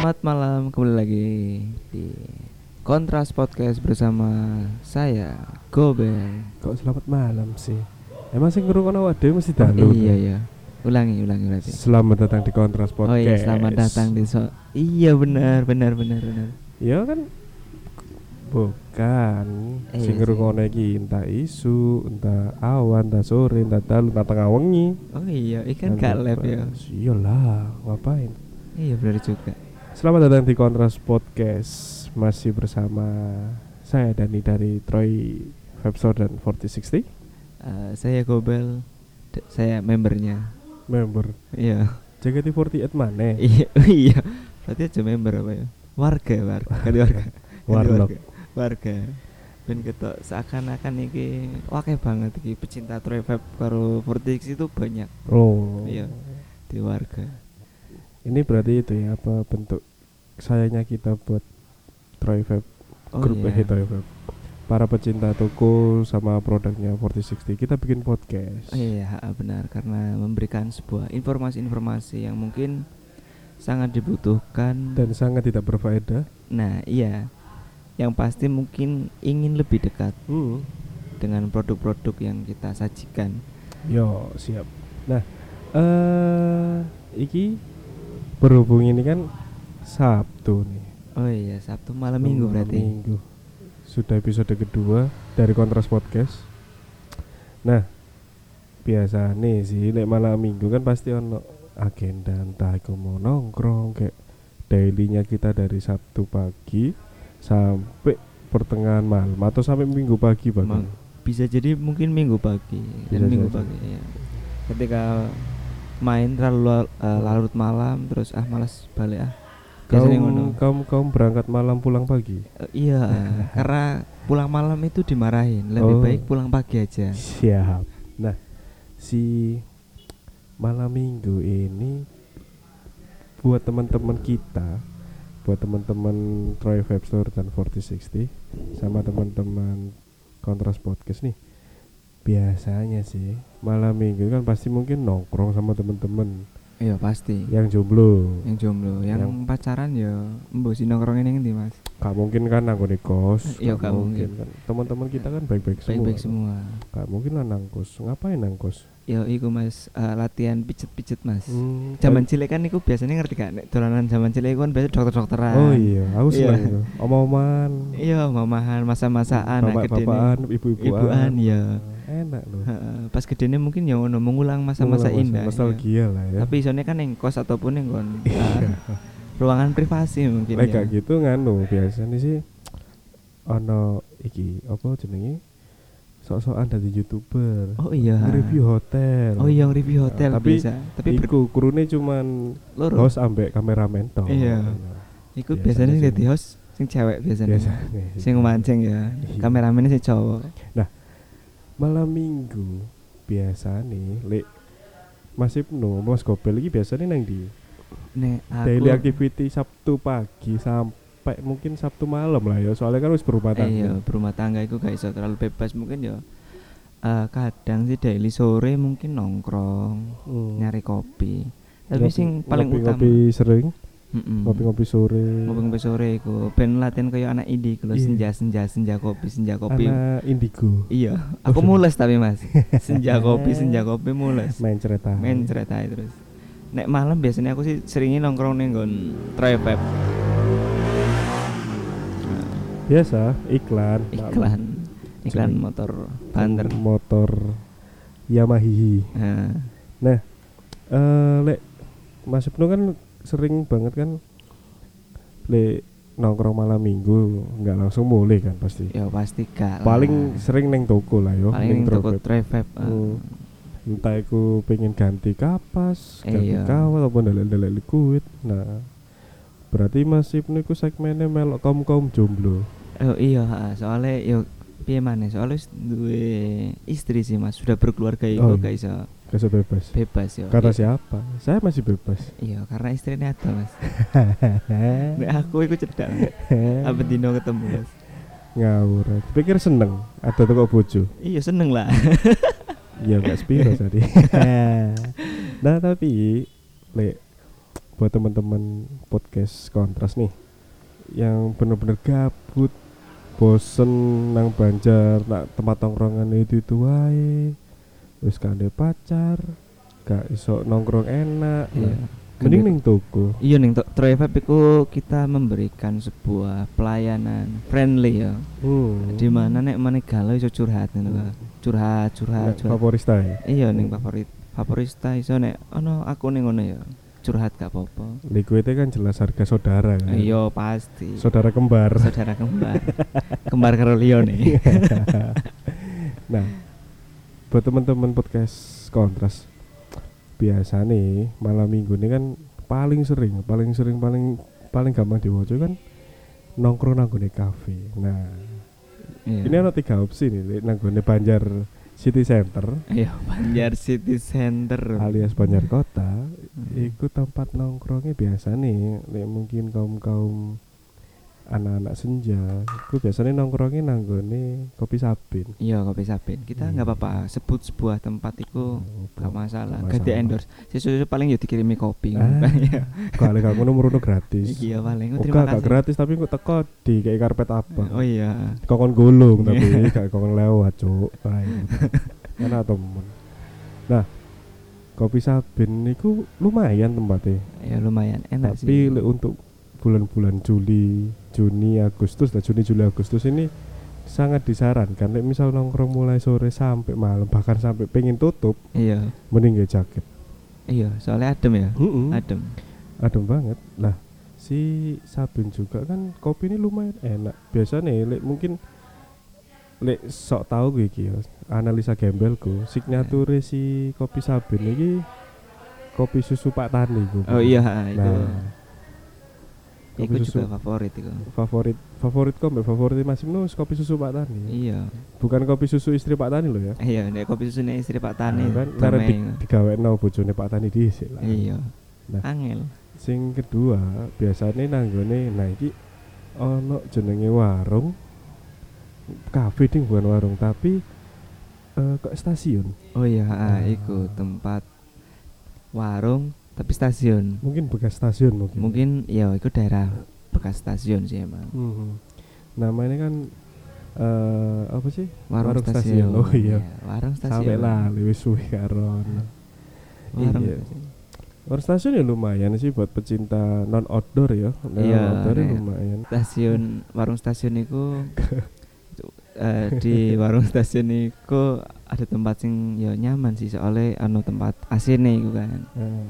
Selamat malam kembali lagi di Kontras Podcast bersama saya Gobel. Kok selamat malam sih? Emang sing ngrungokno awak dhewe mesti Oh, dalu. iya ya. Ulangi ulangi berarti. Selamat datang di Kontras Podcast. Oh iya selamat datang di so Iya benar benar benar benar. Ya kan bukan Eh, sing iya ngrungokno iki entah isu, entah awan, entah sore, entah dalu, entah tengah wengi. Oh iya, ikan gak lab ya. Iyalah, ngapain? Iya benar juga. Selamat datang di Kontras Podcast. Masih bersama saya Dani dari Troy Webstore dan 4060 Eh, saya Gobel. Saya membernya. member Iya. JKT48 mana? Iya, iya. Berarti aja member apa ya? Warga, warga. Warga. Warlock. warga. Warga. Ben ketok seakan-akan iki wakeh banget iki pecinta Troy Fab karo Vortex itu banyak Oh. Iya. di warga. Ini berarti itu ya apa bentuk sayangnya kita buat Troy Fab Oh grup eh, Troy. Para pecinta toko sama produknya 4060 kita bikin podcast. Oh iya, benar karena memberikan sebuah informasi-informasi yang mungkin sangat dibutuhkan. Dan sangat tidak berfaedah. Nah, iya. Yang pasti mungkin ingin lebih dekat Hmm. dengan produk-produk yang kita sajikan. Yo, siap. Nah, eh iki berhubung ini kan Sabtu nih. Oh iya, Sabtu malam Minggu Malam berarti. Minggu. Sudah episode kedua dari Kontras Podcast. Nah, biasa nih sih lek malam Minggu kan pasti ono agenda entah iku mau nongkrong kayak dailynya kita dari Sabtu pagi sampai pertengahan malam atau sampai Minggu pagi bahkan. Ma- Bisa jadi mungkin Minggu pagi dan Bisa Minggu jadi. pagi ya. Ketika main terlalu eh, larut malam terus ah malas balik ah. Biasanya ngono. Kaum kaum berangkat malam pulang pagi. Eh, iya, karena pulang malam itu dimarahin. Lebih Oh. baik pulang pagi aja. Siap. Nah, si malam minggu ini buat teman-teman kita, buat teman-teman Troy Webster dan 4060 sama teman-teman Kontras Podcast nih. Biasanya sih malam minggu kan pasti mungkin nongkrong sama teman-teman Iya pasti. yang jomblo. Yang jomblo, yang, Yang- pacaran ya mbok si nongkrongin yang ndi, Mas? Gak mungkin kan nang di kos. Iya, gak gak mungkin. kan. Teman-teman kita kan baik-baik semua. Baik-baik semua. Gak mungkin lah nang kos. Ngapain nang Ya iku Mas, eh, latihan pijet-pijet, Mas. Hmm, Zaman cilik kan iku biasanya ngerti gak nek dolanan zaman cilik kan biasa dokter-dokteran. Oh iya, aku Iya. seneng itu. Omong-omongan. Iya, mamahan masa-masaan anak gedene. Bapak-bapakan, ibu-ibuan. Ibuan, iya. Enak loh. Heeh, pas gedene mungkin ya ngono mengulang masa-masa indah. iya. Nostalgia lah ya. Tapi isone kan ning kos ataupun ning kon Iya. ruangan privasi mungkin Lek ya. gitu nganu biasanya sih ono iki apa jenenge? Sok-sokan dari YouTuber. Oh iya. Review hotel. Oh iya review hotel Nah, tapi bisa. Tapi iku kurune cuman loro. host ambek kameramen toh. Iya. Iku biasanya sih. jadi host sing cewek biasanya. Biasanya. Sing mancing ya. Iya. Kameramennya sing cowok. malam minggu biasa nih lek Mas Ibnu Mas Gobel iki biasanya nang di Nek aku daily activity Sabtu pagi sampai mungkin Sabtu malam lah ya soalnya kan berumah eh, iya, tangga berumah tangga itu gak iso terlalu bebas mungkin ya. eh, kadang sih daily sore mungkin nongkrong, Hmm. nyari kopi. Tapi Ngopi- sing paling utama ngopi sering ngopi-ngopi sore ngopi-ngopi sore iku ben latihan kayak anak indie iku lho Iya. senja senja senja kopi senja kopi. anak indigo Iya, aku mules tapi Mas. senja kopi senja kopi mules. main cerita Main cerita terus. Nek malam biasanya aku sih seringnya nongkrong nggon Troy Vape. Biasa iklan Iklan. Iklan Sering. motor banter. motor Yamaha Nah, Nah, eh lek Mas Ibnu kan sering banget kan lek nongkrong malam minggu nggak langsung mulai kan pasti. ya pasti lah. Paling sering neng toko lah yo, paling ning toko ah. Hmm. Entah iku pengen ganti kapas, ganti Iya. kawat ataupun dalek-dalek liquid. Nah, berarti Mas Ibnu iku segmennya melok kaum-kaum jomblo. Oh iya, soalnya yo piye maneh soalnya duwe istri sih Mas, sudah berkeluarga iku Oh, gak iya. iso Kasih bebas. bebas yo. Kata Iya. siapa? Saya masih bebas. Iya, karena istrinya ada Mas. Nek aku iku cedak. Apa dino ketemu Mas. Ngawur. Pikir seneng ada toko bojo. Iya seneng lah. Iya enggak spiro tadi. nah, tapi lek buat teman-teman podcast kontras nih yang bener-bener gabut bosen nang Banjar nak tempat tongkrongan itu itu wae wis kande pacar gak iso nongkrong enak Iya. nah, mending ning toko Iya ning to- Vibe iku kita memberikan sebuah pelayanan friendly ya. hmm. Di mana nek meneh galau iso curhat Kak. Curhat, curhat, curhat. favorista ya Iya ning favorit favorista iso nek ono aku ning ngono ya. Curhat gak apa-apa. liquidnya kan jelas harga saudara kan Iya pasti. saudara kembar Saudara kembar. kembar karo Lione. nah buat teman-teman podcast kontras biasa nih malam minggu ini kan paling sering paling sering paling paling gampang diwaca kan nongkrong nanggone kafe nah Iya. ini ada tiga opsi nih nanggone Banjar City Center Iya, Banjar City Center. alias Banjar Kota Hmm. itu tempat nongkrongnya biasa nih mungkin kaum kaum anak-anak senja itu biasanya nongkrongnya nanggone kopi sabin Iya, kopi Sabin. Kita nggak apa-apa sebut sebuah tempat itu Oh, gak masalah. Nggak Ganti masalah. endorse. Sesuatu paling ya dikirimi kopi. Ah, Iya. Kalau gak ngono merono gratis. Iya paling. Oh, terima gak kasih. gratis tapi kok teko di kayak karpet apa? Oh iya. Kokon gulung tapi Iya. gak kokon lewat, Cuk. Mana temen. Nah, kopi Sabin niku lumayan tempatnya. Ya lumayan enak tapi sih. untuk bulan-bulan Juli, Juni, Agustus, nah Juni, Juli, Agustus ini sangat disarankan lek misal nongkrong mulai sore sampai malam bahkan sampai pengen tutup Iya. mending gak jaket. Iya, soalnya adem ya. Mm-mm. Adem. adem banget lah si Sabin juga kan kopi ini lumayan enak biasanya lek mungkin lek sok tahu gue iki ya analisa gembelku signature si kopi Sabin ini kopi susu Pak Tani gue Oh iya, itu. Nah Iku kopi juga susu favorit itu. favorit favorit kok mbak favorit Mas Ibnu kopi susu Pak Tani Iya. bukan kopi susu istri Pak Tani loh ya Iya, nek kopi susu istri Pak Tani. Nah, kan karena di, digawekno bojone Pak Tani dhisik lah Iya. Nah. Angel. sing kedua biasanya nanggone nah iki ono jenenge warung kafe ding bukan warung tapi eh kok stasiun Oh iya, Ah. iku tempat warung tapi stasiun. mungkin bekas stasiun mungkin Mungkin ya itu daerah bekas stasiun sih emang. Mhm. namanya kan eh apa sih Warung, Warung stasiun. stasiun. Oh iya. warung stasiun. sampai lah wis suwe karo ono. Warung Iya. stasiun. warung stasiun ya lumayan sih buat pecinta non outdoor ya non Iya, outdoor ya lumayan Stasiun warung stasiun itu eh, di warung stasiun itu ada tempat sing ya nyaman sih soalnya anu tempat AC nih kan. Nah,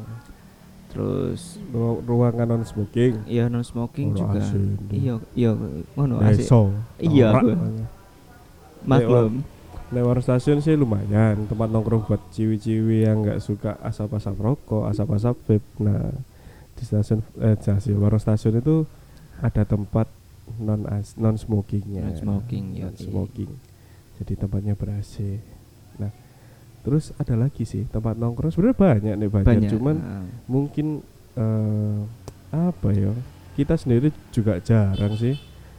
Terus ru- ruangan non smoking iya non smoking Ono juga. Iya, iya ngono Nah, iso. Iya. Maklum. Warung stasiun sih lumayan tempat nongkrong buat ciwi-ciwi yang nggak suka asap-asap rokok, asap-asap vape. Nah, di stasiun eh stasiun warung stasiun itu ada tempat non as, non smokingnya. Non smoking, iya, Non iya. smoking. Jadi tempatnya ber AC. Nah, terus ada lagi sih tempat nongkrong sebenarnya banyak nih banyak, Banyak. cuman ah. mungkin eh apa ya? Kita sendiri juga jarang sih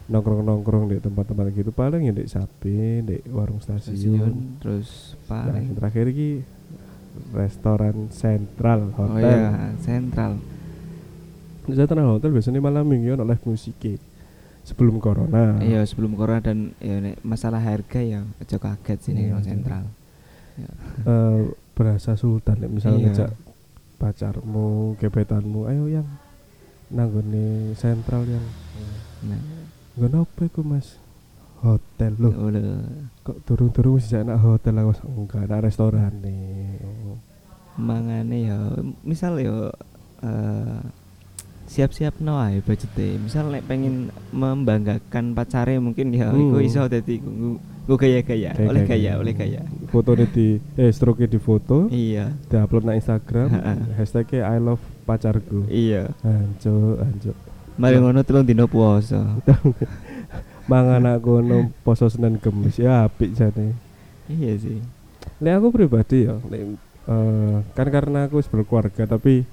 nongkrong-nongkrong di tempat-tempat gitu paling ya di sapi, di warung stasiun. stasiun terus Nah, paling yang terakhir iki restoran sentral oh hotel. iya sentral Sentral hotel biasanya malam minggu ono live musik sebelum corona. iya sebelum corona dan ya masalah harga ya aja kaget nang iya. sentral Eh, berasa sultan misalnya Iya. ngajak pacarmu, gebetanmu, ayo yang nanggone sentral yang nah ngono apa iku Mas? Hotel loh. oh. Kok turun-turun wis enak hotel aku enggak ada restoran nih. mangane ya misal ya eh, siap-siap no ae budgete misal nek pengen membanggakan pacare mungkin ya iku Hmm. iso dadi gue gaya-gaya Kayak- oleh gaya oleh gaya Fotonya di eh stroke di foto, iya. Diupload na Instagram, hashtagnya I love pacarku. iya. Anjo, anjo. mari ngono telung dino puasa. Mangan aku no poso Senin Kemis. Ya apik jane. iya sih. Lek aku pribadi ya, lek, eh, kan karena aku berkeluarga tapi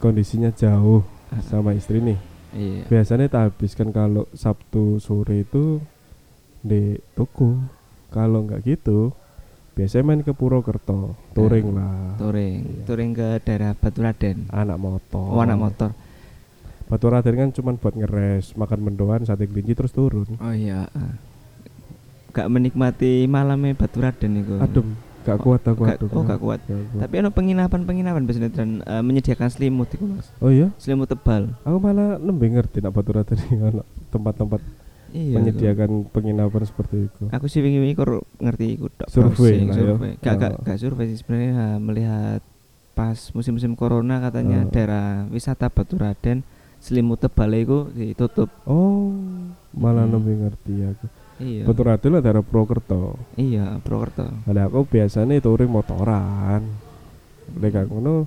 kondisinya jauh sama istri nih. iya. Biasanya tak habiskan kalau Sabtu sore itu di toko. Kalau nggak gitu, biasanya main ke Purwokerto, touring lah. touring Iya. touring ke daerah Baturaden Anak motor. oh anak motor Batu Raden kan cuman buat ngeres, makan mendoan, sate kelinci terus turun. Oh iya. ah. Gak menikmati malamnya Batu Raden itu. Adem, gak kuat aku Gak- adem. oh, gak kuat. Gak kuat. Tapi ada penginapan-penginapan biasanya dan eh, menyediakan selimut itu mas. Oh iya, Selimut tebal. aku malah nembe ngerti nak Batu Raden ini ono tempat-tempat Iya. menyediakan penginapan seperti itu. Aku sih wingi-wingi kur ngerti ikut tok Survei lah ya. survei. Gak, gak, Oh. gak survei sih sebenarnya melihat pas musim-musim corona katanya Oh. daerah wisata Batu Raden selimut tebal itu ditutup. Oh, malah Hmm. nembe ngerti aku. Iya. Batu Raden lah daerah Purwokerto. Iya, Purwokerto. Ada aku biasanya touring motoran. Lek ngono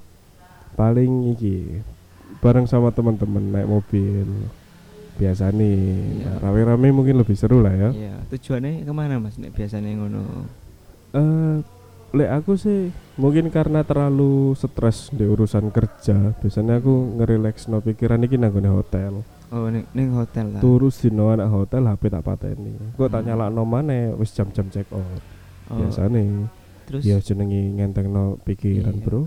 paling iki bareng sama teman-teman naik mobil. Biasa nih, Iya. nah, rame-rame mungkin lebih seru lah ya. Iya, tujuannya ke mana mas? Nek biasanya ngono. Eh, lek aku sih mungkin karena terlalu stres di urusan kerja. Biasanya aku ngerileks no pikiran iki nanggone hotel. Oh, ning, ning hotel lah. Turu dino anak hotel HP tak pateni. Kok tak Hmm. nyalakno maneh wis jam-jam check out. Oh, Biasane terus ya jenengi ngentengno pikiran, Iya. Bro.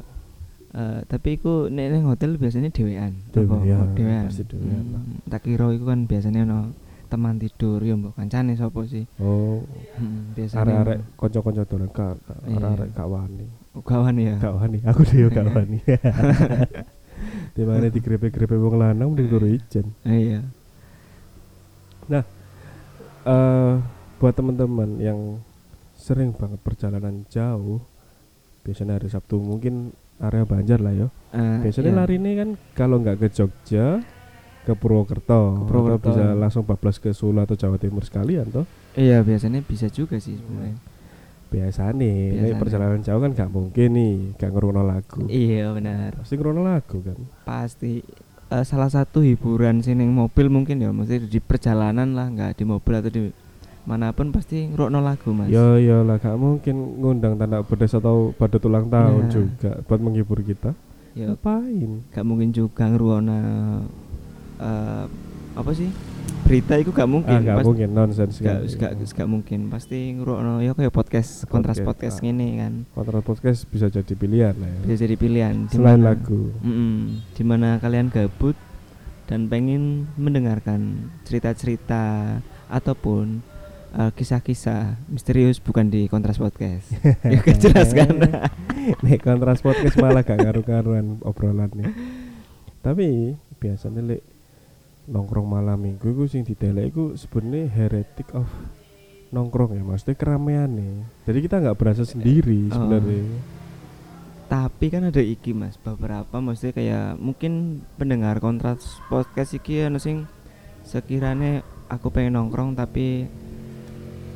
Eh, tapi iku nek ning hotel biasanya. Dewean, Apa? dewean. pasti dewean lah. Hmm, tak kira iku kan biasanya ono teman tidur ya mbok kancane sapa sih? Oh, Hmm, biasanya arek-arek kanca-kanca dolan gak gak- Iya. arek-arek gak wani. Oh, kawan ya. Gak wani, aku dhewe gak wani. Di mana digrepe-grepe wong lanang mending turu ijen. Iya. eh buat teman-teman yang sering banget perjalanan jauh biasanya hari Sabtu mungkin area Banjar lah ya Eh, biasanya iya. lari ini kan kalau nggak ke Jogja ke Purwokerto, Ke Purwokerto. atau bisa langsung bablas ke Solo atau Jawa Timur sekalian toh Iya, biasanya bisa juga sih sebenarnya. biasa nih Biasanya. perjalanan jauh kan nggak mungkin nih nggak ngerono lagu Iya, benar. pasti ngerono lagu kan Pasti eh, salah satu hiburan sih ning mobil mungkin ya, mesti di perjalanan lah, nggak di mobil atau di mana pun pasti ngrokno lagu, Mas. ya ya lah gak mungkin ngundang tanda pedes atau badut ulang tahun Nah. juga buat menghibur kita Ya, ngapain gak mungkin juga ngrungokno eh apa sih? Berita itu gak mungkin. ah nggak Pas- mungkin nonsense Gak, sekali. gak, gak mungkin pasti ngrungokno ya kayak podcast kontras Podcast, podcast ah. ngene kan. Kontrak podcast bisa jadi pilihan lah ya. Bisa jadi pilihan Selain dimana- lagu. Mm-mm, di mana kalian gabut dan pengen mendengarkan cerita-cerita ataupun eh, kisah-kisah misterius bukan di kontras podcast. ya kan jelas kan? Nek kontras podcast malah gak ngaruh-ngaruhan obrolannya. Tapi biasanya lek nongkrong malam minggu iku sing didelek iku sebenarnya heretic of nongkrong ya maksudnya keramaian nih. Jadi kita nggak berasa sendiri Oh. sebenarnya. Tapi kan ada iki Mas, beberapa maksudnya kayak mungkin pendengar kontras podcast iki ana sing sekiranya aku pengen nongkrong tapi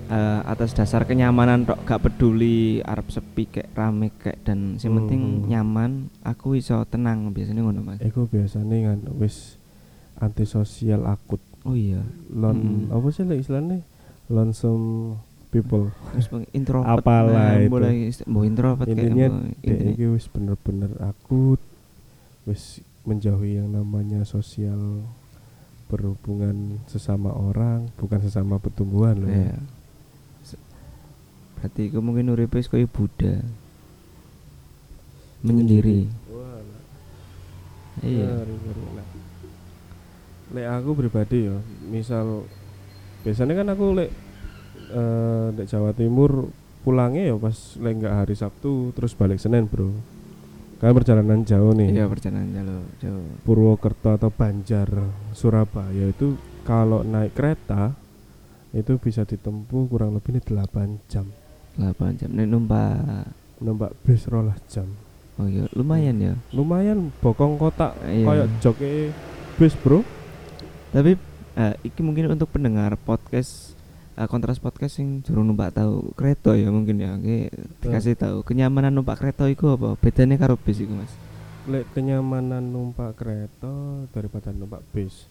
eh, atas dasar kenyamanan tok gak peduli arep sepi kayak rame kayak dan sing penting Hmm. nyaman aku iso tenang biasanya ngono Mas. Iku biasanya kan wis antisosial akut. Oh iya, Lon Hmm. apa sih lek istilahnya? Lonesome people. introvert. Apalah nah, itu. mulai ist- mau introvert kayak intinya dek intinya- wis bener-bener akut wis menjauhi yang namanya sosial berhubungan sesama orang bukan sesama pertumbuhan loh Iya. ya. Berarti iku mungkin uripe wis koyo Buddha. Menyendiri. Iya. lek aku pribadi ya misal biasanya kan aku lek eh di Jawa Timur pulangnya ya pas lek nggak hari Sabtu terus balik Senin bro kan perjalanan jauh nih Iya perjalanan jauh jauh. Purwokerto atau Banjar Surabaya itu kalau naik kereta itu bisa ditempuh kurang lebih 8 jam 8 jam nek numpak. numpak bis rolas jam Oh iya, lumayan ya. lumayan bokong kotak Iya. kayak joke bis bro Tapi eh, iki mungkin untuk pendengar podcast eh, kontras podcast sing durung numpak tahu kereta ya mungkin ya. Oke, dikasih tahu kenyamanan numpak kereta iku apa? Bedanya karo bis iku, Mas. lek kenyamanan numpak kereta daripada numpak bis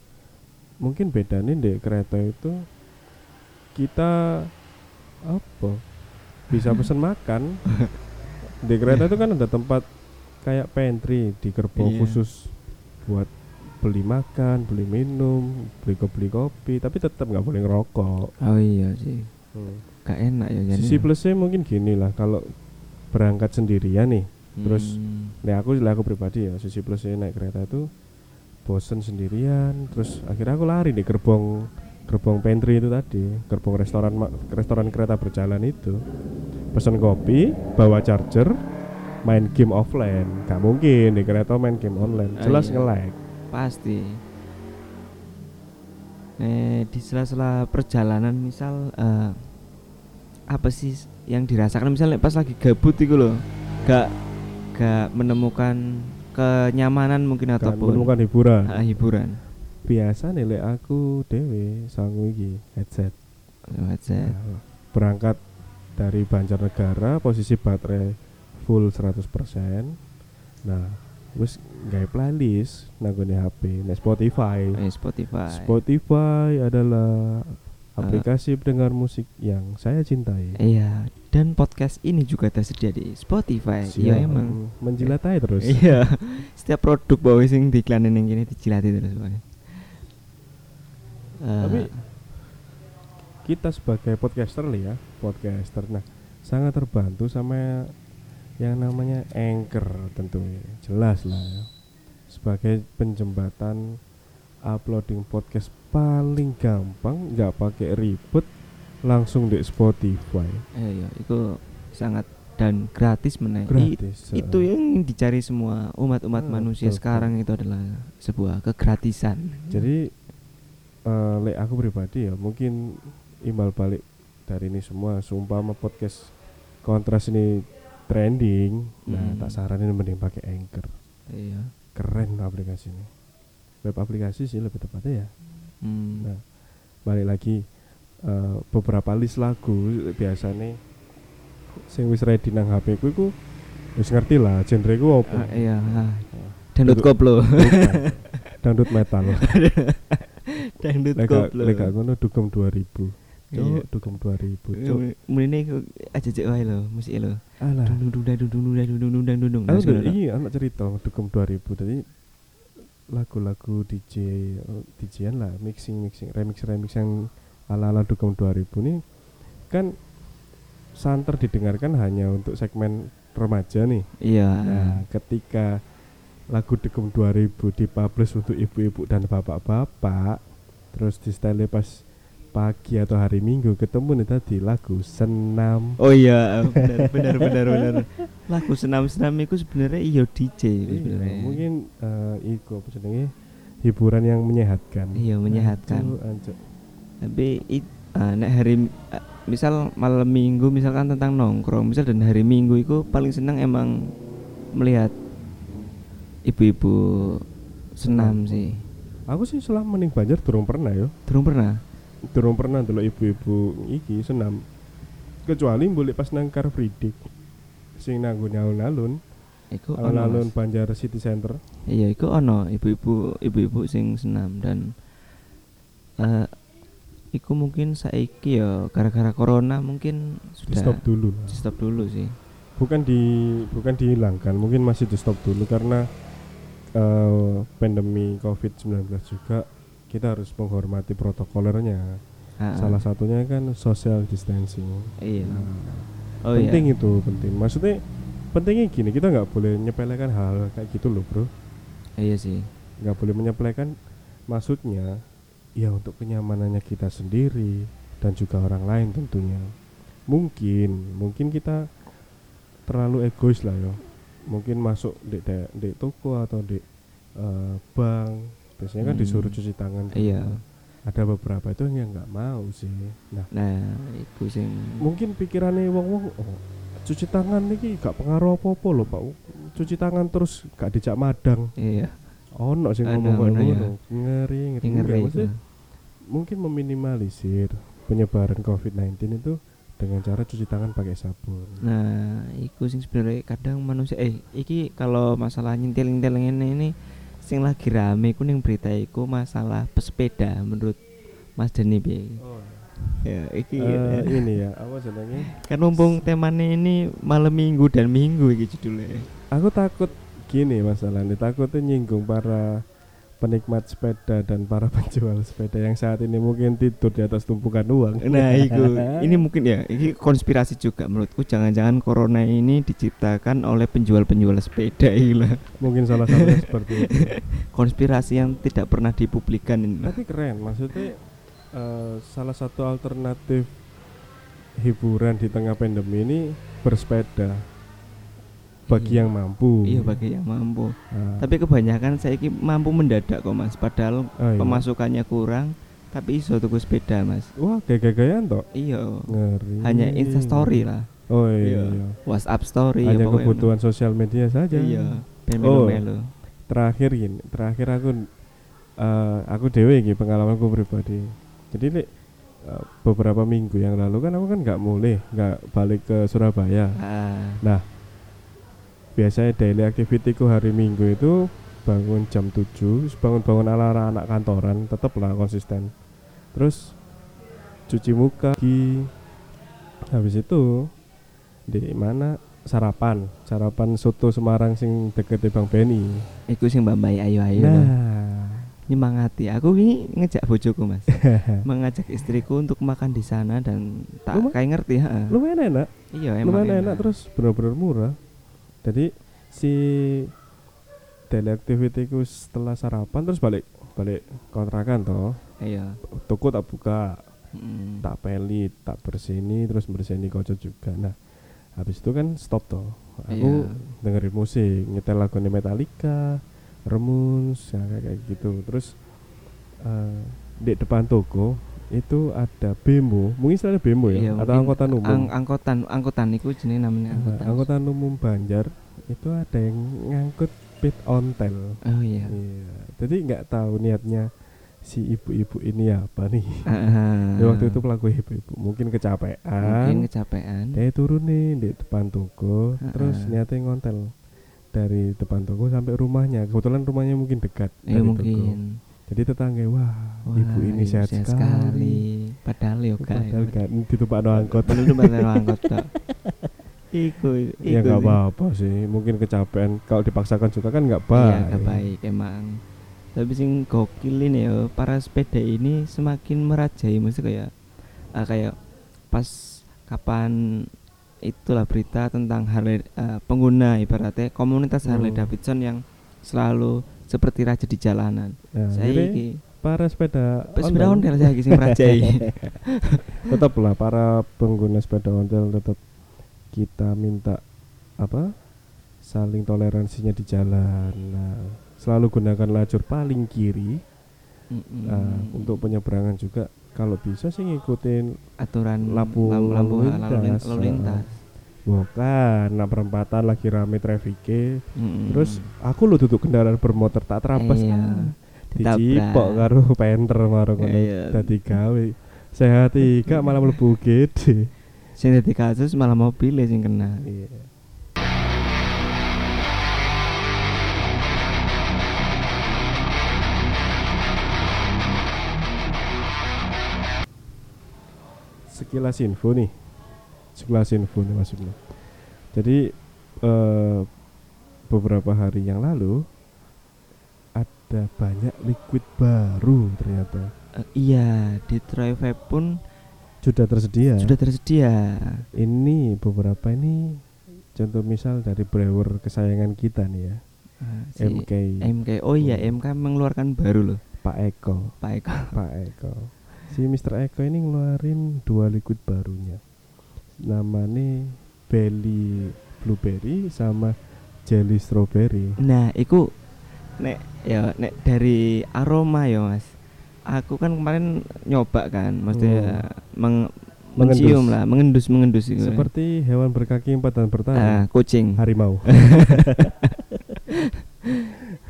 mungkin bedanya di kereta itu kita apa bisa pesen makan di kereta itu kan ada tempat kayak pantry di gerbong Iya. khusus buat beli makan beli minum beli kopi beli kopi tapi tetap nggak boleh ngerokok Oh iya sih. Gak enak ya jadi. sisi plusnya mungkin gini lah kalau berangkat sendirian nih terus Hmm. Nah aku lah aku pribadi ya sisi plusnya naik kereta itu bosen sendirian terus akhirnya aku lari di gerbong gerbong pantry itu tadi gerbong restoran ma- restoran kereta berjalan itu. Pesen kopi bawa charger main game offline. Gak mungkin di kereta main game online. Oh, jelas iya. nge-lag. Pasti. Eh di sela-sela perjalanan misal eh, apa sih yang dirasakan? Misalnya pas lagi gabut itu loh gak gak menemukan kenyamanan mungkin gak ataupun menemukan hiburan. Ah, hiburan biasa nih lek aku dewe sangu iki headset. Headset. Nah, berangkat dari Banjarnegara posisi baterai full 100% nah wis gawe playlist nanggone HP nek Spotify. Eh, Spotify. Spotify adalah aplikasi pendengar musik yang saya cintai. Iya dan podcast ini juga tersedia di Spotify. Iya emang. Menjilat aja terus. Iya. Setiap produk bawa sing diiklanin yang gini dijilati terus pokoknya Eh, Tapi kita sebagai podcaster nih ya podcaster. Nah sangat terbantu sama yang namanya anchor tentunya. Jelas lah ya. Sebagai penjembatan uploading podcast paling gampang nggak pakai ribet langsung di Spotify. Eh, iya itu sangat dan gratis menaik. Gratis itu eh. yang dicari semua umat-umat Hmm, manusia betul, sekarang itu adalah sebuah kegratisan. Jadi eh lek aku pribadi ya mungkin imbal balik dari ini semua seumpama podcast kontras ini trending. Nah Hmm. tak saranin mending pakai anchor. Iya. Keren aplikasi ini web aplikasi sih lebih tepatnya ya. Hmm. Nah, balik lagi eh, beberapa list lagu biasanya sing wis ready nang HP ku iku wis ngerti lah genre ku opo Ah, iya. Oh. dangdut koplo. Dangdut metal dangdut leka, goblok lek ngono dukem 2000 iya. Cuk, dukem 2000, eh, cuk. Mrene iku ajejek wae lho, musik lho. Alah. Dung dung dung dung dung dung dung dung. Iya, anak cerita dukem 2000. Jadi lagu-lagu DJ DJan lah, mixing mixing, remix remix yang ala-ala dukem 2000 ini kan santer didengarkan hanya untuk segmen remaja nih. Iya. Nah, ketika lagu dugem 2000 dipublish untuk ibu-ibu dan bapak-bapak, terus di style pas pagi atau hari minggu ketemu nih tadi lagu senam Oh iya, benar benar benar benar. Lagu senam-senam itu sebenarnya iya DJ Iya, sebenarnya. mungkin eh iku apa jenenge hiburan yang menyehatkan. Iya, menyehatkan. Anjuk, anjuk. Tapi it, ah, nek hari ah, misal malam minggu misalkan tentang nongkrong, misal dan hari minggu itu paling senang emang melihat ibu-ibu senam sih. Aku sih selama mending Banjar durung pernah yo. Durung pernah? Durung pernah dulu ibu-ibu iki senam. Kecuali boleh pas nang Car Free Day. Sing nanggo alun-alun, Iku ono, alun-alun. Banjar City Center. Iya, iku ono ibu-ibu ibu-ibu sing senam dan eh iku mungkin saiki ya gara-gara corona mungkin Di sudah stop dulu. di stop dulu sih. Bukan di bukan dihilangkan, mungkin masih di stop dulu karena eh, pandemi Covid-19 juga kita harus menghormati protokolernya. Ah, Salah satunya kan social distancing. iya. Nah, Oh penting iya. itu penting maksudnya pentingnya gini kita nggak boleh nyepelekan hal kayak gitu loh bro Iya sih. nggak boleh menyepelekan maksudnya ya untuk kenyamanannya kita sendiri dan juga orang lain tentunya mungkin mungkin kita terlalu egois lah ya mungkin masuk di, di, di toko atau di eh, bank biasanya kan Hmm. disuruh cuci tangan. Iya. ada beberapa itu yang nggak mau sih nah Nah, iku sing mungkin pikirannya wong wong oh, cuci tangan ini gak pengaruh apa apa loh pak cuci tangan terus gak dijak madang iya. oh no sih ngomong kayak ya. ngono ngeri ngeri, Ngeri iku. maksudnya mungkin meminimalisir penyebaran covid-19 itu dengan cara cuci tangan pakai sabun Nah, iku sing sebenarnya kadang manusia eh iki kalau masalah nyentil-nyentil ini ini sing lagi rame iku ning berita iku masalah pesepeda menurut Mas Deni piye? Ya, iki Eh, ini ya apa jenenge kan mumpung temanya ini malam minggu dan minggu iki judulnya. aku takut gini masalahnya takutnya nyinggung para penikmat sepeda dan para penjual sepeda yang saat ini mungkin tidur di atas tumpukan uang. Nah, itu ini mungkin ya, ini konspirasi juga menurutku. Jangan-jangan corona ini diciptakan oleh penjual-penjual sepeda gila. mungkin salah satunya seperti itu. Konspirasi yang tidak pernah dipublikan ini. Tapi keren, maksudnya eh, salah satu alternatif hiburan di tengah pandemi ini bersepeda bagi Iya. yang mampu. Iya bagi yang mampu. Nah, Tapi kebanyakan saya ki mampu mendadak kok mas. Padahal oh iya. pemasukannya kurang, tapi iso tuku sepeda mas. Wah, gaya-gayaan toh. Iya. Ngeri. Hanya Insta Story lah, Oh iya. Iya. iya. WhatsApp Story. Hanya ya pokoknya. kebutuhan sosial media saja. Iya. Ben Oh. melu-melu. Terakhir gini, terakhir aku eh, aku dewe iki pengalamanku pribadi. Jadi Lek, eh, beberapa minggu yang lalu kan aku kan nggak mulai, nggak balik ke Surabaya. Ah, biasanya daily activity ku hari minggu itu bangun jam 7 terus bangun-bangun ala ala anak kantoran tetap lah konsisten terus cuci muka habis itu di mana sarapan sarapan soto Semarang sing deket Bang Beni iku sing Mbak Mbak ayo ayo. nah Nyemangati. Aku ini ngejak bojoku mas. Mengajak istriku untuk makan di sana dan tak kayak ngerti ha. lumayan enak Iya emang lumayan enak. terus bener-bener murah jadi si daily activity ku setelah sarapan terus balik balik kontrakan toh Iya. toko tak buka Mm. tak pelit tak bersini terus bersini kocok juga nah habis itu kan stop toh aku Iya. dengerin musik nyetel lagu Metallica Remus ya, kayak kayak gitu terus eh, di depan toko itu ada bemo mungkin istilahnya bemo ya? Iya, atau mungkin angkutan umum ang- angkutan angkutan iku jenenge namanya Nah, angkutan. angkutan umum Banjar itu ada yang ngangkut pit ontel Oh iya. iya. Jadi nggak tahu niatnya si ibu-ibu ini apa nih. Ah, Ya, waktu itu pelaku ibu-ibu. Mungkin kecapean. Mungkin kecapean. dia turun nih di depan toko Heeh. terus niatnya ngontel dari depan toko sampai rumahnya. Kebetulan rumahnya mungkin dekat Iya dari toko. mungkin. Jadi tetangga wah, Wah, ibu ini sehat, sekali, Padahal yo padahal kan. kan ditumpah no angkot Padahal itu padahal angkot. Iku, iku. ya nggak apa-apa sih mungkin kecapean kalau dipaksakan juga kan nggak Iya, baik gak baik emang. Tapi sing gokil ini ya, para sepeda ini semakin merajai mesti kayak ah, kayak pas kapan itulah berita tentang Harley eh, pengguna ibaratnya komunitas Harley Hmm. Davidson yang selalu seperti raja di jalanan. nah, saya iki para sepeda sepeda ontel saya sing merajai. tetaplah para pengguna sepeda ontel tetap kita minta apa saling toleransinya di jalan nah selalu gunakan lajur paling kiri Mm-mm. Nah, untuk penyeberangan juga kalau bisa sih ngikutin aturan lampu- lampu, lampu lalu lalu lin- lintas, lalu lintas. Bukan nah perempatan lagi rame trafficnya Mm-mm. terus aku lo duduk kendaraan bermotor tak terabas Iya. Ditabrak. dicipok karo penter marung ngono Iya. dadi gawe sehat ika malah mlebu gede Sing dadi kasus malah mobil sing kena. iya sekilas info nih sekilas info nih Mas Ibnu jadi eh, beberapa hari yang lalu ada banyak liquid baru ternyata Eh, iya, di Troy Vape pun sudah tersedia sudah tersedia. ini beberapa ini contoh misal dari brewer kesayangan kita nih ya Ah, si MK MK. Oh iya, Hmm. MK mengeluarkan baru loh, Pak Eko Pak Eko. Pak Eko si Mr. Eko ini ngeluarin dua liquid barunya namanya Belly Blueberry sama Jelly Strawberry Nah, iku nek ya nek dari aroma ya, Mas. Aku kan kemarin nyoba kan, maksudnya meng Hmm. Mengendus. mencium lah, mengendus mengendus itu. seperti hewan berkaki empat dan ah, bertanya kucing. harimau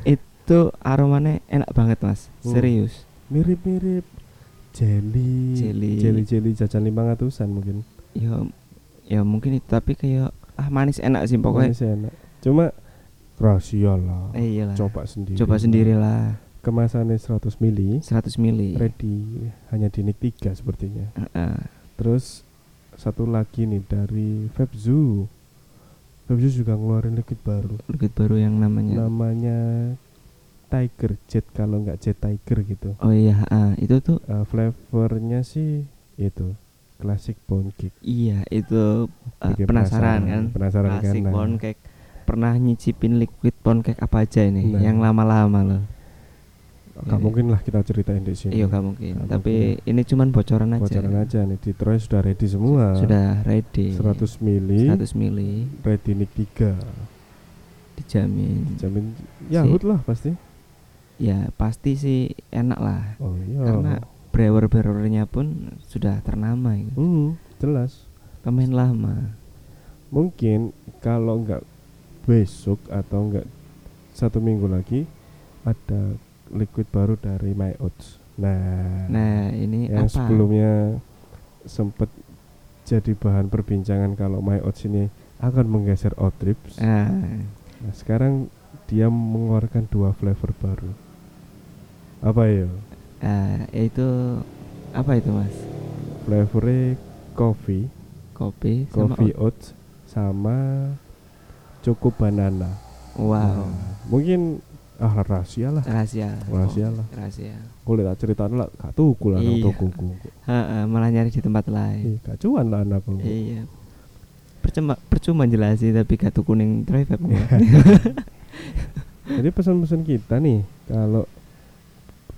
Itu aromanya enak banget, Mas. Hmm. Serius. mirip-mirip jelly Jelly. jelly jelly jajan lima ratusan mungkin Ya ya mungkin itu tapi kayak ah manis enak sih pokoknya. Manis enak. Cuma rahasia lah. Eh, iyalah. coba sendiri Coba sendirilah. kemasannya 100 mili. 100 mili. ready hanya di Nick 3 sepertinya. Heeh. terus satu lagi nih dari Febzu. Febzu juga ngeluarin liquid baru. Liquid baru yang namanya. Namanya Tiger Jet kalau nggak Jet Tiger gitu. Oh iya, ah, itu tuh Eh, flavornya sih itu klasik pound cake iya itu eh, Bikin penasaran kan. penasaran kan Klasik nah. pound cake. Pernah nyicipin liquid pound cake apa aja ini Nah. yang lama-lama loh. Gak Iya. mungkin lah kita ceritain di sini Iya, gak mungkin. Nggak Tapi ini cuman bocoran aja. bocoran aja nih di Troy sudah ready semua Sudah ready. 100 mili 100 mili ready nik 3 dijamin. jamin Yahut lah pasti Ya pasti sih enak lah. oh iya Karena brewer-brewernya pun sudah ternama itu. Hmm, jelas Pemain lama. mungkin kalau nggak besok atau nggak satu minggu lagi ada liquid baru dari My Oats nah, Nah, ini yang apa? sebelumnya sempat jadi bahan perbincangan kalau My Oats ini akan menggeser Oat Trips Ah, nah, sekarang dia mengeluarkan dua flavor baru apa ya ah, itu apa itu, Mas? flavornya coffee Kopi coffee oat. oats sama cukup banana Wow. Nah, mungkin ah rahasia lah Rahasia. Rahasia Oh, lah. Rahasia. Kulit tak cerita lah gak tuku lah Iya. Heeh, malah nyari di tempat lain. Ih, gak cuan lah anakku. Iya. Percuma percuma jelasin tapi gak tuh kuning drive Jadi pesan-pesan kita nih kalau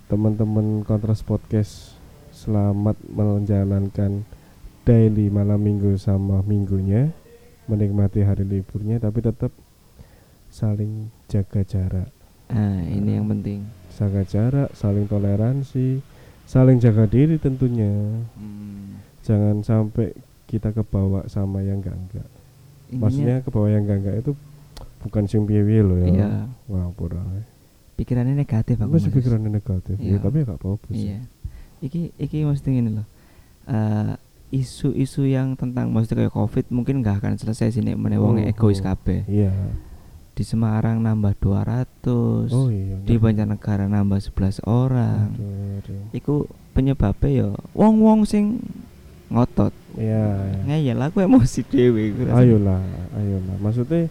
teman-teman kontras podcast selamat menjalankan daily malam minggu sama minggunya menikmati hari liburnya tapi tetap saling jaga jarak Nah, ini yang penting. jaga jarak saling toleransi saling jaga diri tentunya Hmm. jangan sampai kita kebawa sama yang enggak enggak maksudnya kebawa yang enggak enggak itu bukan sing piye loh ya Iya. wah pikirannya negatif aku. masih Mas. pikirannya negatif ya Iya. tapi ya gak apa-apa sih Iya. Iki iki mesti gini loh. Eh, isu-isu yang tentang maksudnya kayak covid mungkin nggak akan selesai sih nek meneh wong Oh, egois oh. kabeh. iya Di Semarang nambah 200. oh iya Di Banjarnegara nambah 11 orang. Aduh, aduh. Iku penyebabnya ya wong-wong sing ngotot. iya iya. Ngeyel aku emosi rasanya. ayolah ayolah maksudnya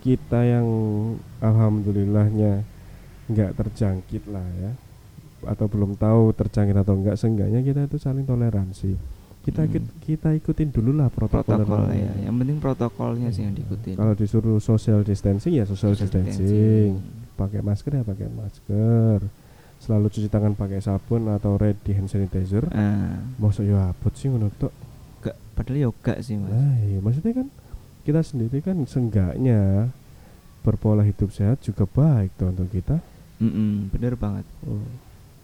kita yang alhamdulillahnya nggak terjangkit lah ya. Atau belum tahu terjangkit atau enggak seenggaknya kita itu saling toleransi. Kita Hmm. ikut- kita ikutin dulu lah protokol protokol ya. Yang penting protokolnya sih yang diikutin. kalau disuruh social distancing ya social, distancing. pakai masker ya pakai masker. Selalu cuci tangan pakai sabun atau ready hand sanitizer. Ah, maksud ya abot sih tok. Gak padahal ya gak sih, Mas. nah iya. Maksudnya kan kita sendiri kan seenggaknya berpola hidup sehat juga baik tuh untuk kita Mm-mm, bener banget. Oh,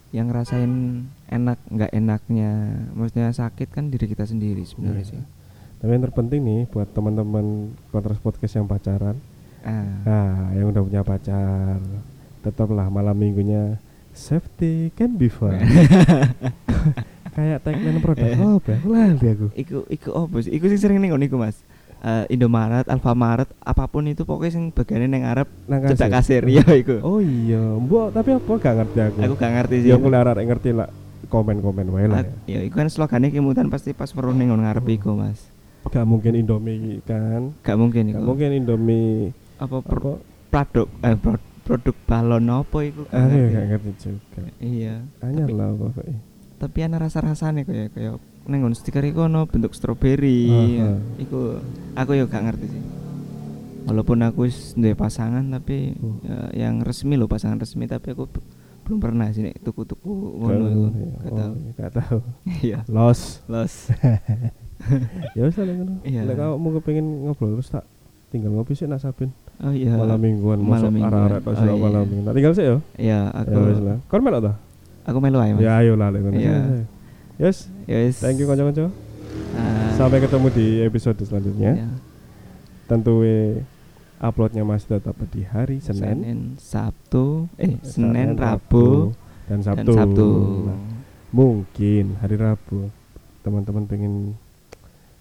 Yang ngerasain enak nggak enaknya, maksudnya sakit kan diri kita sendiri sebenarnya Iya. sih. tapi yang terpenting nih buat teman-teman kontras podcast yang pacaran Ah, nah yang udah punya pacar tetaplah malam minggunya safety can be fun kayak tagline produk oh lali aku iku iku opo sih? Iku sing sering ngono iku, Mas. Eh, Indomaret, Alfamaret, apa pun itu pokoknya sing bagiannya neng Arab nang cedak kasir ya iku. oh iya mbok tapi apa gak ngerti aku Aku gak ngerti sih. ya aku lara ngerti lah komen-komen wae lah Ak- ya iku kan slogannya kemudian pasti pas weruh ning ngarep iku, Mas. gak mungkin Indomie kan Gak mungkin iku. gak mungkin Indomie apa pro- apa produk eh pro- produk balon apa iku? Ah, iya, gak ngerti juga Iya. anyar lah pokoknya Tapi ana rasa-rasane kayak kayak neng ngono stiker iku ono bentuk stroberi. Aha. Iku aku ya gak ngerti sih. Walaupun aku wis duwe pasangan tapi Hmm. ya, yang resmi loh pasangan resmi tapi aku belum pernah sih nek tuku-tuku ngono iku. Gak Oh, tahu. iya, gak tahu Iya. los Los. ya wis lah ngono Iya. lek kamu kepengin ngobrol terus tak tinggal ngopi sih nak Sabin Oh iya. malam mingguan Malam mingguan. arek-arek tok Oh, iya. malam mingguan tak tinggal sih ya Iya, aku ya wis lah kon melok ta aku melu ae, Mas. ya ayo lah lek ngono Iya. Yes wis. thank you kanca-kanca Ah, sampai ketemu di episode selanjutnya iya. tentu uploadnya masih tetap di hari Senin, Senin, Sabtu, eh Senin, Senin, Rabu, dan dan Sabtu. Sabtu. Nah, mungkin hari Rabu teman-teman pengen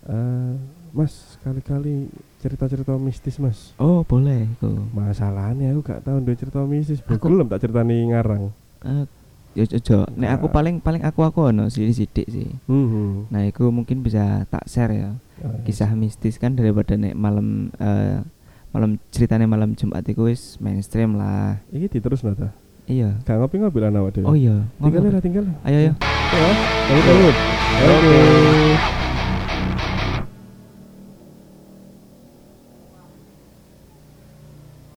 eh Mas kali-kali cerita-cerita mistis Mas. Oh, boleh iku. Masalahnya aku gak tahu duwe cerita mistis. Aku- Belum tak ceritani ngarang. Eh, ya jojo. Nek aku Nah. paling paling aku aku ono sidik sih. Hmm. Nah, itu mungkin bisa tak share ya. Kisah mistis kan daripada nek malam eh, malam ceritanya malam Jumat itu wis mainstream lah. Iki diterus nata. Iya. Gak ngopi ngopi lah awak dhewe. Oh iya. tinggal lah tinggal. Ayo ayo. Ya. Oke. Oke.